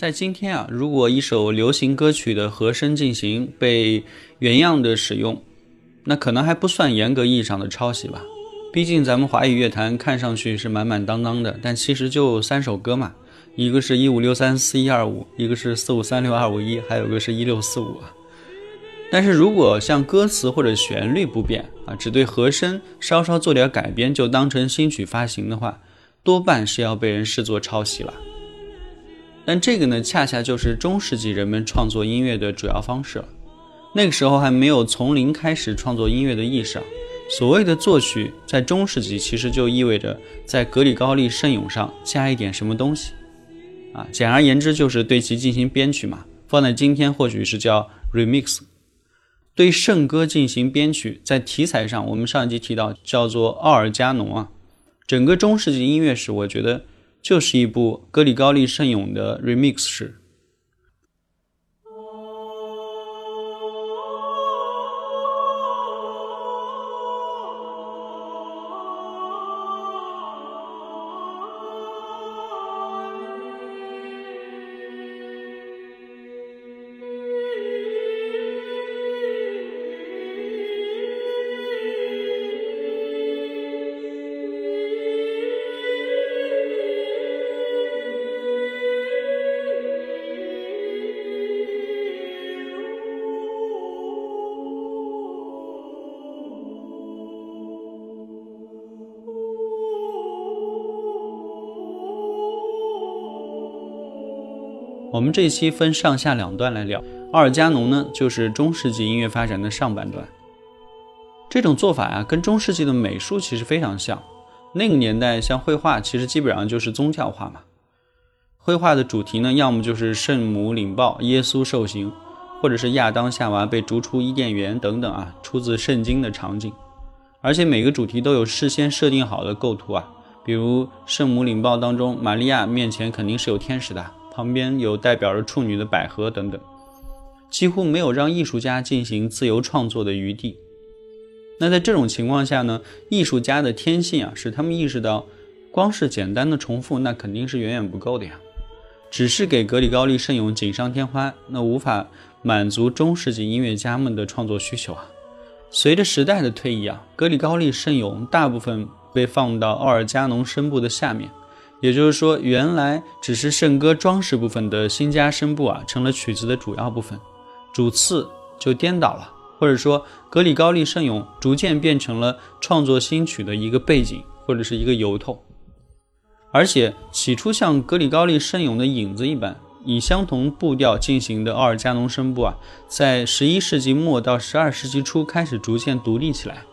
在今天啊，如果一首流行歌曲的和声进行被原样的使用，那可能还不算严格意义上的抄袭吧。毕竟咱们华语乐坛看上去是满满当当的，但其实就三首歌嘛，一个是一五六三四一二五，一个是四五三六二五一，还有个是一六四五啊。但是如果像歌词或者旋律不变啊，只对和声稍稍做点改编就当成新曲发行的话，多半是要被人视作抄袭了。但这个呢，恰恰就是中世纪人们创作音乐的主要方式了。那个时候还没有从零开始创作音乐的意识啊。所谓的作曲，在中世纪其实就意味着在格里高利圣咏上加一点什么东西，啊，简而言之就是对其进行编曲嘛。放在今天或许是叫 remix，对圣歌进行编曲，在题材上我们上一集提到叫做奥尔加农啊。整个中世纪音乐史，我觉得。就是一部格里高利圣咏的 remix 式。我们这一期分上下两段来聊。奥尔加农呢，就是中世纪音乐发展的上半段。这种做法呀，跟中世纪的美术其实非常像。那个年代，像绘画，其实基本上就是宗教画嘛。绘画的主题呢，要么就是圣母领报、耶稣受刑，或者是亚当夏娃被逐出伊甸园等等啊，出自圣经的场景。而且每个主题都有事先设定好的构图啊，比如圣母领报当中，玛利亚面前肯定是有天使的。旁边有代表着处女的百合等等，几乎没有让艺术家进行自由创作的余地。那在这种情况下呢，艺术家的天性啊，使他们意识到，光是简单的重复那肯定是远远不够的呀。只是给格里高利圣咏锦上添花，那无法满足中世纪音乐家们的创作需求啊。随着时代的推移啊，格里高利圣咏大部分被放到奥尔加农声部的下面。也就是说，原来只是圣歌装饰部分的新加声部啊，成了曲子的主要部分，主次就颠倒了，或者说格里高利圣咏逐渐变成了创作新曲的一个背景或者是一个由头。而且起初像格里高利圣咏的影子一般，以相同步调进行的奥尔加农声部啊，在十一世纪末到十二世纪初开始逐渐独立起来，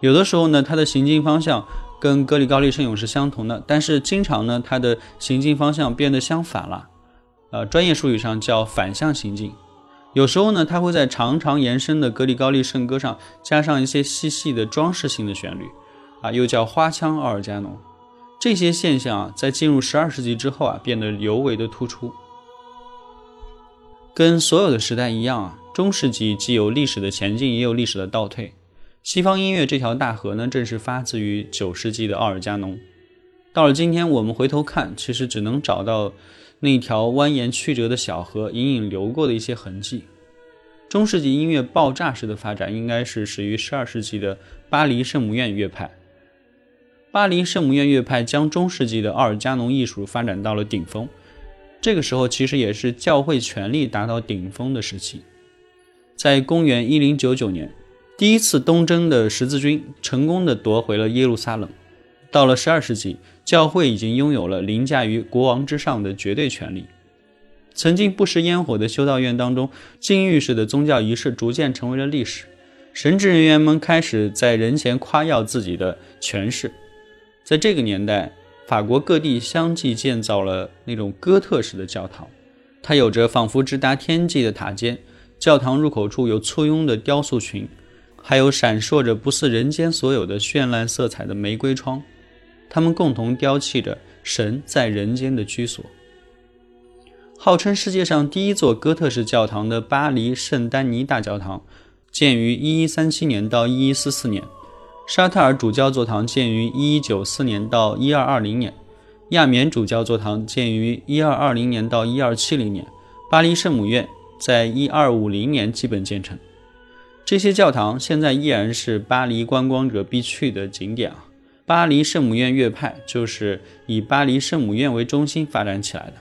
有的时候呢，它的行进方向。跟格里高利圣咏是相同的，但是经常呢，它的行进方向变得相反了，呃，专业术语上叫反向行进。有时候呢，它会在长长延伸的格里高利圣歌上加上一些细细的装饰性的旋律，啊，又叫花腔奥尔加农。这些现象啊，在进入十二世纪之后啊，变得尤为的突出。跟所有的时代一样啊，中世纪既有历史的前进，也有历史的倒退。西方音乐这条大河呢，正是发自于九世纪的奥尔加农。到了今天，我们回头看，其实只能找到那条蜿蜒曲折的小河隐隐流过的一些痕迹。中世纪音乐爆炸式的发展应该是始于12世纪的巴黎圣母院乐派。巴黎圣母院乐派将中世纪的奥尔加农艺术发展到了顶峰，这个时候其实也是教会权力达到顶峰的时期。在公元1099年，第一次东征的十字军成功的夺回了耶路撒冷。到了12世纪，教会已经拥有了凌驾于国王之上的绝对权力。曾经不食烟火的修道院当中，禁欲式的宗教仪式逐渐成为了历史。神职人员们开始在人前夸耀自己的权势。在这个年代，法国各地相继建造了那种哥特式的教堂，它有着仿佛直达天际的塔尖，教堂入口处有簇拥的雕塑群，还有闪烁着不似人间所有的绚烂色彩的玫瑰窗，它们共同雕砌着神在人间的居所。号称世界上第一座哥特式教堂的巴黎圣丹尼大教堂，建于1137年到1144年；沙特尔主教座堂建于1194年到1220年；亚眠主教座堂建于1220年到1270年；巴黎圣母院在1250年基本建成。这些教堂现在依然是巴黎观光者必去的景点啊！巴黎圣母院乐派就是以巴黎圣母院为中心发展起来的。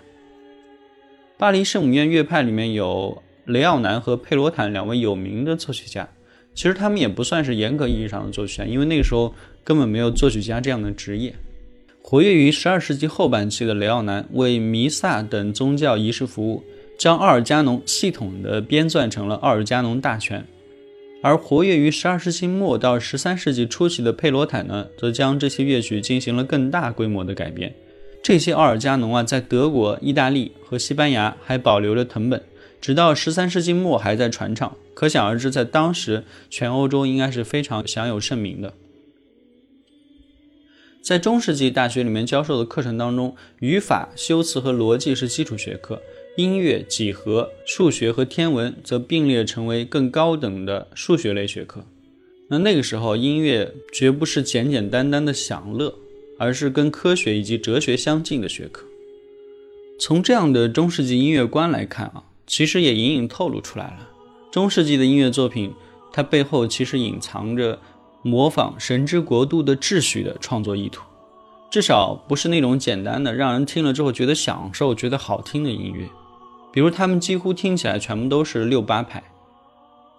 巴黎圣母院乐派里面有雷奥南和佩罗坦两位有名的作曲家，其实他们也不算是严格意义上的作曲家，因为那个时候根本没有作曲家这样的职业。活跃于12世纪后半期的雷奥南为弥撒等宗教仪式服务，将奥尔加农系统的编撰成了《奥尔加农大全》，而活跃于12世纪末到13世纪初期的佩罗坦呢，则将这些乐曲进行了更大规模的改编。这些奥尔加农啊，在德国、意大利和西班牙还保留着藤本，直到十三世纪末还在传唱。可想而知，在当时全欧洲应该是非常享有盛名的。在中世纪大学里面教授的课程当中，语法、修辞和逻辑是基础学科，音乐、几何、数学和天文则并列成为更高等的数学类学科。那那个时候，音乐绝不是简简单单的享乐。而是跟科学以及哲学相近的学科。从这样的中世纪音乐观来看啊，其实也隐隐透露出来了，中世纪的音乐作品，它背后其实隐藏着模仿神之国度的秩序的创作意图，至少不是那种简单的让人听了之后觉得享受、觉得好听的音乐。比如他们几乎听起来全部都是六八拍，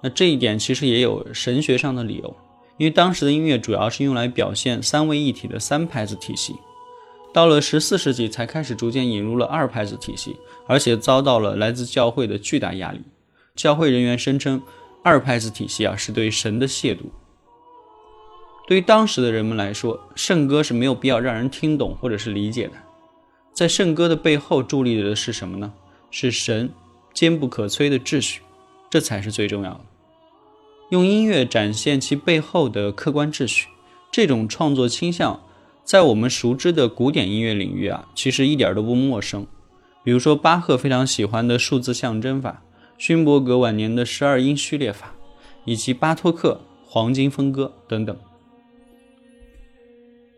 那这一点其实也有神学上的理由。因为当时的音乐主要是用来表现三位一体的三拍子体系，到了十四世纪才开始逐渐引入了二拍子体系，而且遭到了来自教会的巨大压力。教会人员声称，二拍子体系啊是对神的亵渎。对于当时的人们来说，圣歌是没有必要让人听懂或者是理解的，在圣歌的背后伫立的是什么呢？是神坚不可摧的秩序，这才是最重要的。用音乐展现其背后的客观秩序，这种创作倾向，在我们熟知的古典音乐领域啊，其实一点都不陌生。比如说巴赫非常喜欢的数字象征法，勋伯格晚年的十二音序列法，以及巴托克黄金分割等等。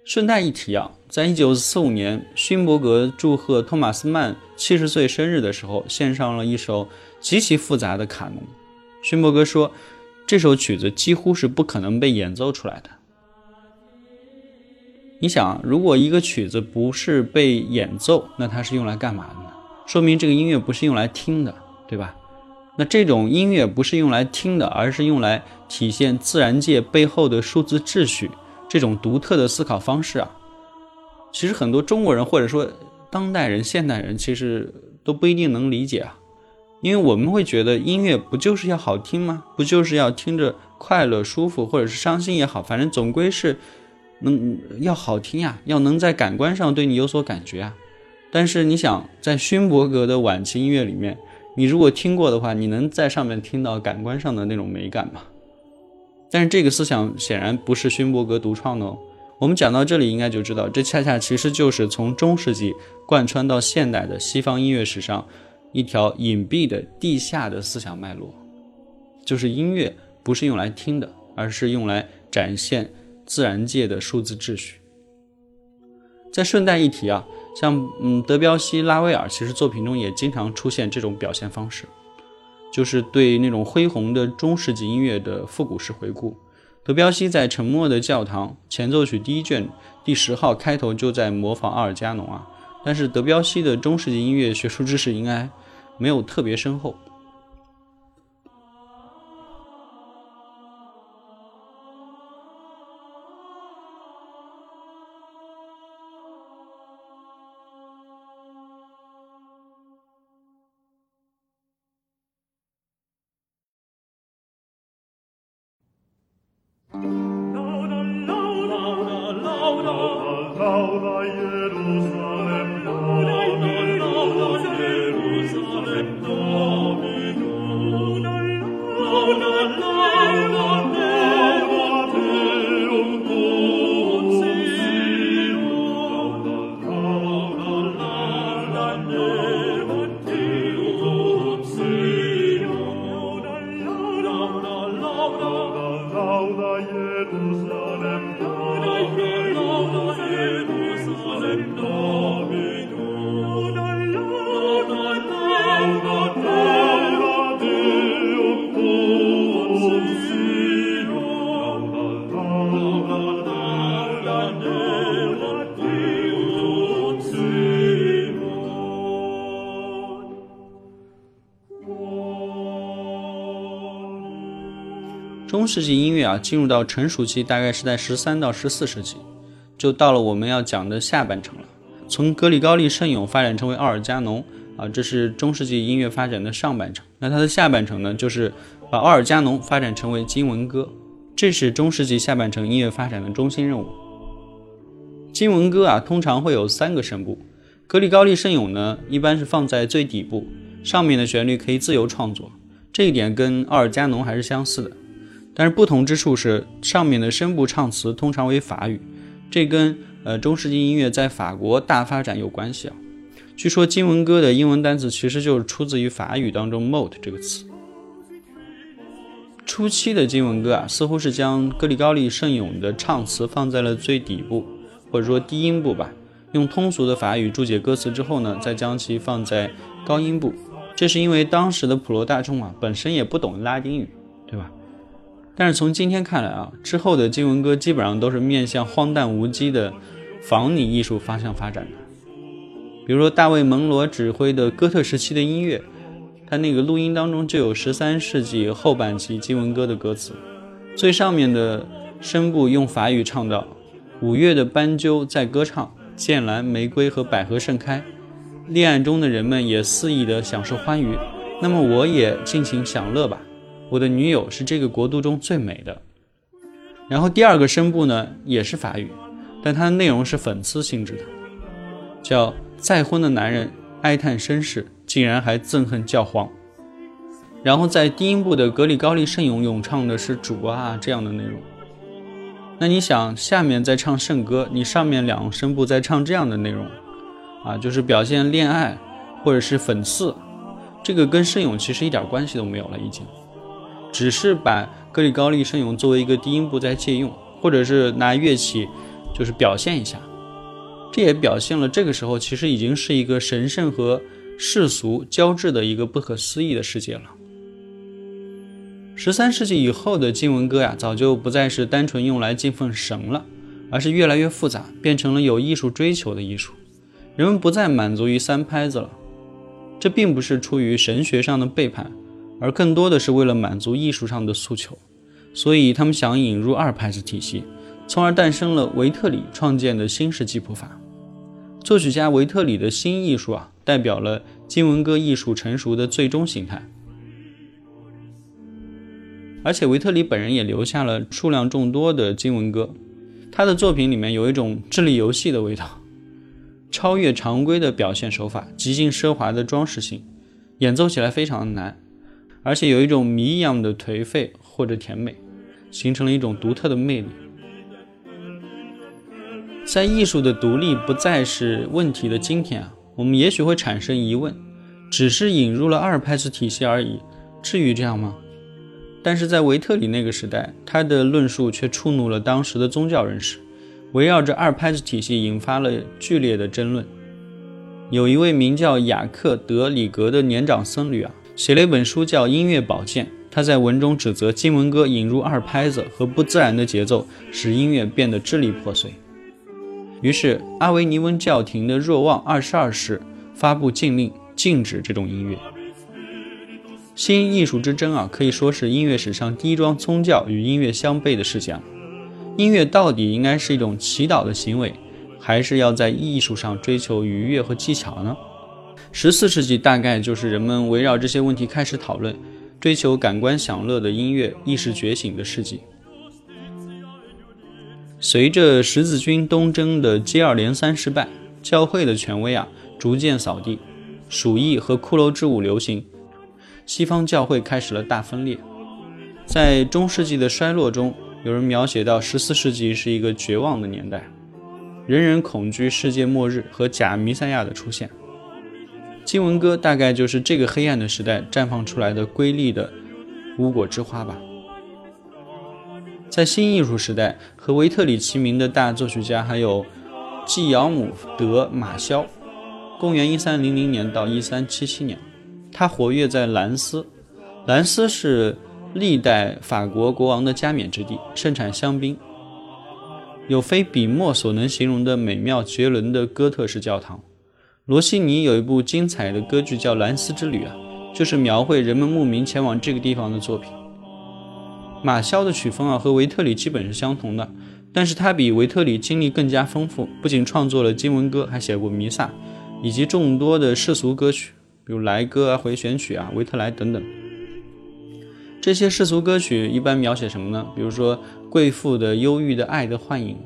顺带一提啊，在一九四五年，勋伯格祝贺托马斯曼七十岁生日的时候，献上了一首极其复杂的卡农。勋伯格说。这首曲子几乎是不可能被演奏出来的。你想，如果一个曲子不是被演奏，那它是用来干嘛的呢？说明这个音乐不是用来听的，对吧？那这种音乐不是用来听的，而是用来体现自然界背后的数字秩序这种独特的思考方式啊。其实很多中国人或者说当代人、现代人，其实都不一定能理解啊。因为我们会觉得音乐不就是要好听吗？不就是要听着快乐、舒服，或者是伤心也好，反正总归是能要好听呀，要能在感官上对你有所感觉啊。但是你想，在勋伯格的晚期音乐里面，你如果听过的话，你能在上面听到感官上的那种美感吗？但是这个思想显然不是勋伯格独创的哦。我们讲到这里，应该就知道，这恰恰其实就是从中世纪贯穿到现代的西方音乐史上。一条隐蔽的地下的思想脉络，就是音乐不是用来听的，而是用来展现自然界的数字秩序。再顺带一提啊，像嗯德彪西、拉威尔，其实作品中也经常出现这种表现方式，就是对那种恢宏的中世纪音乐的复古式回顾。德彪西在《沉默的教堂》前奏曲第一卷第十号开头就在模仿阿尔加农啊，但是德彪西的中世纪音乐学术知识应该没有特别深厚。laura Jerusalem 中世纪音乐啊，进入到成熟期，大概是在十三到十四世纪，就到了我们要讲的下半程了。从格里高利圣咏发展成为奥尔加农啊，这是中世纪音乐发展的上半程。那它的下半程呢，就是把奥尔加农发展成为经文歌，这是中世纪下半程音乐发展的中心任务。经文歌啊，通常会有三个声部，格里高利圣咏呢，一般是放在最底部，上面的旋律可以自由创作，这一点跟奥尔加农还是相似的。但是不同之处是，上面的声部唱词通常为法语，这跟呃中世纪音乐在法国大发展有关系啊。据说经文歌的英文单词其实就是出自于法语当中 “mot” 这个词。初期的经文歌啊，似乎是将格里高利圣咏的唱词放在了最底部，或者说低音部吧，用通俗的法语注解歌词之后呢，再将其放在高音部。这是因为当时的普罗大众啊，本身也不懂拉丁语，对吧？但是从今天看来啊，之后的经文歌基本上都是面向荒诞无稽的仿拟艺术方向发展的。比如说大卫蒙罗指挥的哥特时期的音乐，他那个录音当中就有十三世纪后半期经文歌的歌词。最上面的声部用法语唱道：“五月的斑鸠在歌唱，剑兰、玫瑰和百合盛开，恋爱中的人们也肆意地享受欢愉。那么我也尽情享乐吧。”我的女友是这个国度中最美的。然后第二个声部呢，也是法语，但它的内容是讽刺性质的，叫再婚的男人哀叹身世，竟然还憎恨教皇。然后在低音部的格里高利圣咏咏唱的是主啊这样的内容。那你想，下面在唱圣歌，你上面两声部在唱这样的内容，啊，就是表现恋爱或者是讽刺，这个跟圣咏其实一点关系都没有了，已经。只是把格里高利圣咏作为一个低音部在借用，或者是拿乐器就是表现一下，这也表现了这个时候其实已经是一个神圣和世俗交织的一个不可思议的世界了。十三世纪以后的经文歌呀，早就不再是单纯用来敬奉神了，而是越来越复杂，变成了有艺术追求的艺术。人们不再满足于三拍子了，这并不是出于神学上的背叛。而更多的是为了满足艺术上的诉求，所以他们想引入二拍子体系，从而诞生了维特里创建的新式记谱法。作曲家维特里的新艺术啊，代表了经文歌艺术成熟的最终形态。而且维特里本人也留下了数量众多的经文歌，他的作品里面有一种智力游戏的味道，超越常规的表现手法，极尽奢华的装饰性，演奏起来非常的难。而且有一种谜一样的颓废或者甜美，形成了一种独特的魅力。在艺术的独立不再是问题的今天啊，我们也许会产生疑问：只是引入了二拍子体系而已，至于这样吗？但是在维特里那个时代，他的论述却触怒了当时的宗教人士，围绕着二拍子体系引发了剧烈的争论。有一位名叫雅克·德里格的年长僧侣啊。写了一本书叫《音乐宝鉴》，他在文中指责金文哥引入二拍子和不自然的节奏，使音乐变得支离破碎。于是，阿维尼翁教廷的若望二十二世发布禁令，禁止这种音乐。新艺术之争啊，可以说是音乐史上第一桩宗教与音乐相悖的事项。音乐到底应该是一种祈祷的行为，还是要在艺术上追求愉悦和技巧呢？十四世纪大概就是人们围绕这些问题开始讨论，追求感官享乐的音乐意识觉醒的世纪。随着十字军东征的接二连三失败，教会的权威啊逐渐扫地，鼠疫和骷髅之舞流行，西方教会开始了大分裂。在中世纪的衰落中，有人描写到十四世纪是一个绝望的年代，人人恐惧世界末日和假弥赛亚的出现。经文歌大概就是这个黑暗的时代绽放出来的瑰丽的无果之花吧。在新艺术时代，和维特里齐名的大作曲家还有季尧姆德马肖，公元一三零零年到一三七七年，他活跃在兰斯。兰斯是历代法国国王的加冕之地，盛产香槟，有非笔墨所能形容的美妙绝伦的哥特式教堂。罗西尼有一部精彩的歌剧叫《兰斯之旅》啊，就是描绘人们慕名前往这个地方的作品。马肖的曲风啊和维特里基本是相同的，但是他比维特里经历更加丰富，不仅创作了经文歌，还写过弥撒，以及众多的世俗歌曲，比如来歌啊、回旋曲啊、维特莱等等。这些世俗歌曲一般描写什么呢？比如说贵妇的忧郁的爱的幻影，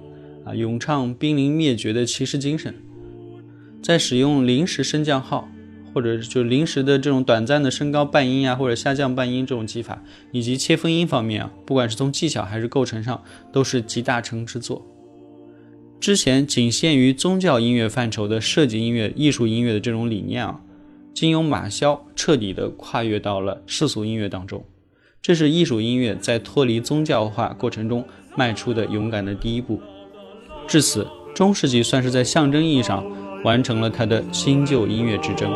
啊，咏唱濒临灭绝的骑士精神，在使用临时升降号。或者就临时的这种短暂的升高半音啊，或者下降半音这种技法，以及切分音方面啊，不管是从技巧还是构成上，都是集大成之作。之前仅限于宗教音乐范畴的设计音乐、艺术音乐的这种理念啊，经由马肖彻底的跨越到了世俗音乐当中，这是艺术音乐在脱离宗教化过程中迈出的勇敢的第一步。至此，中世纪算是在象征意义上。完成了他的新旧音乐之争。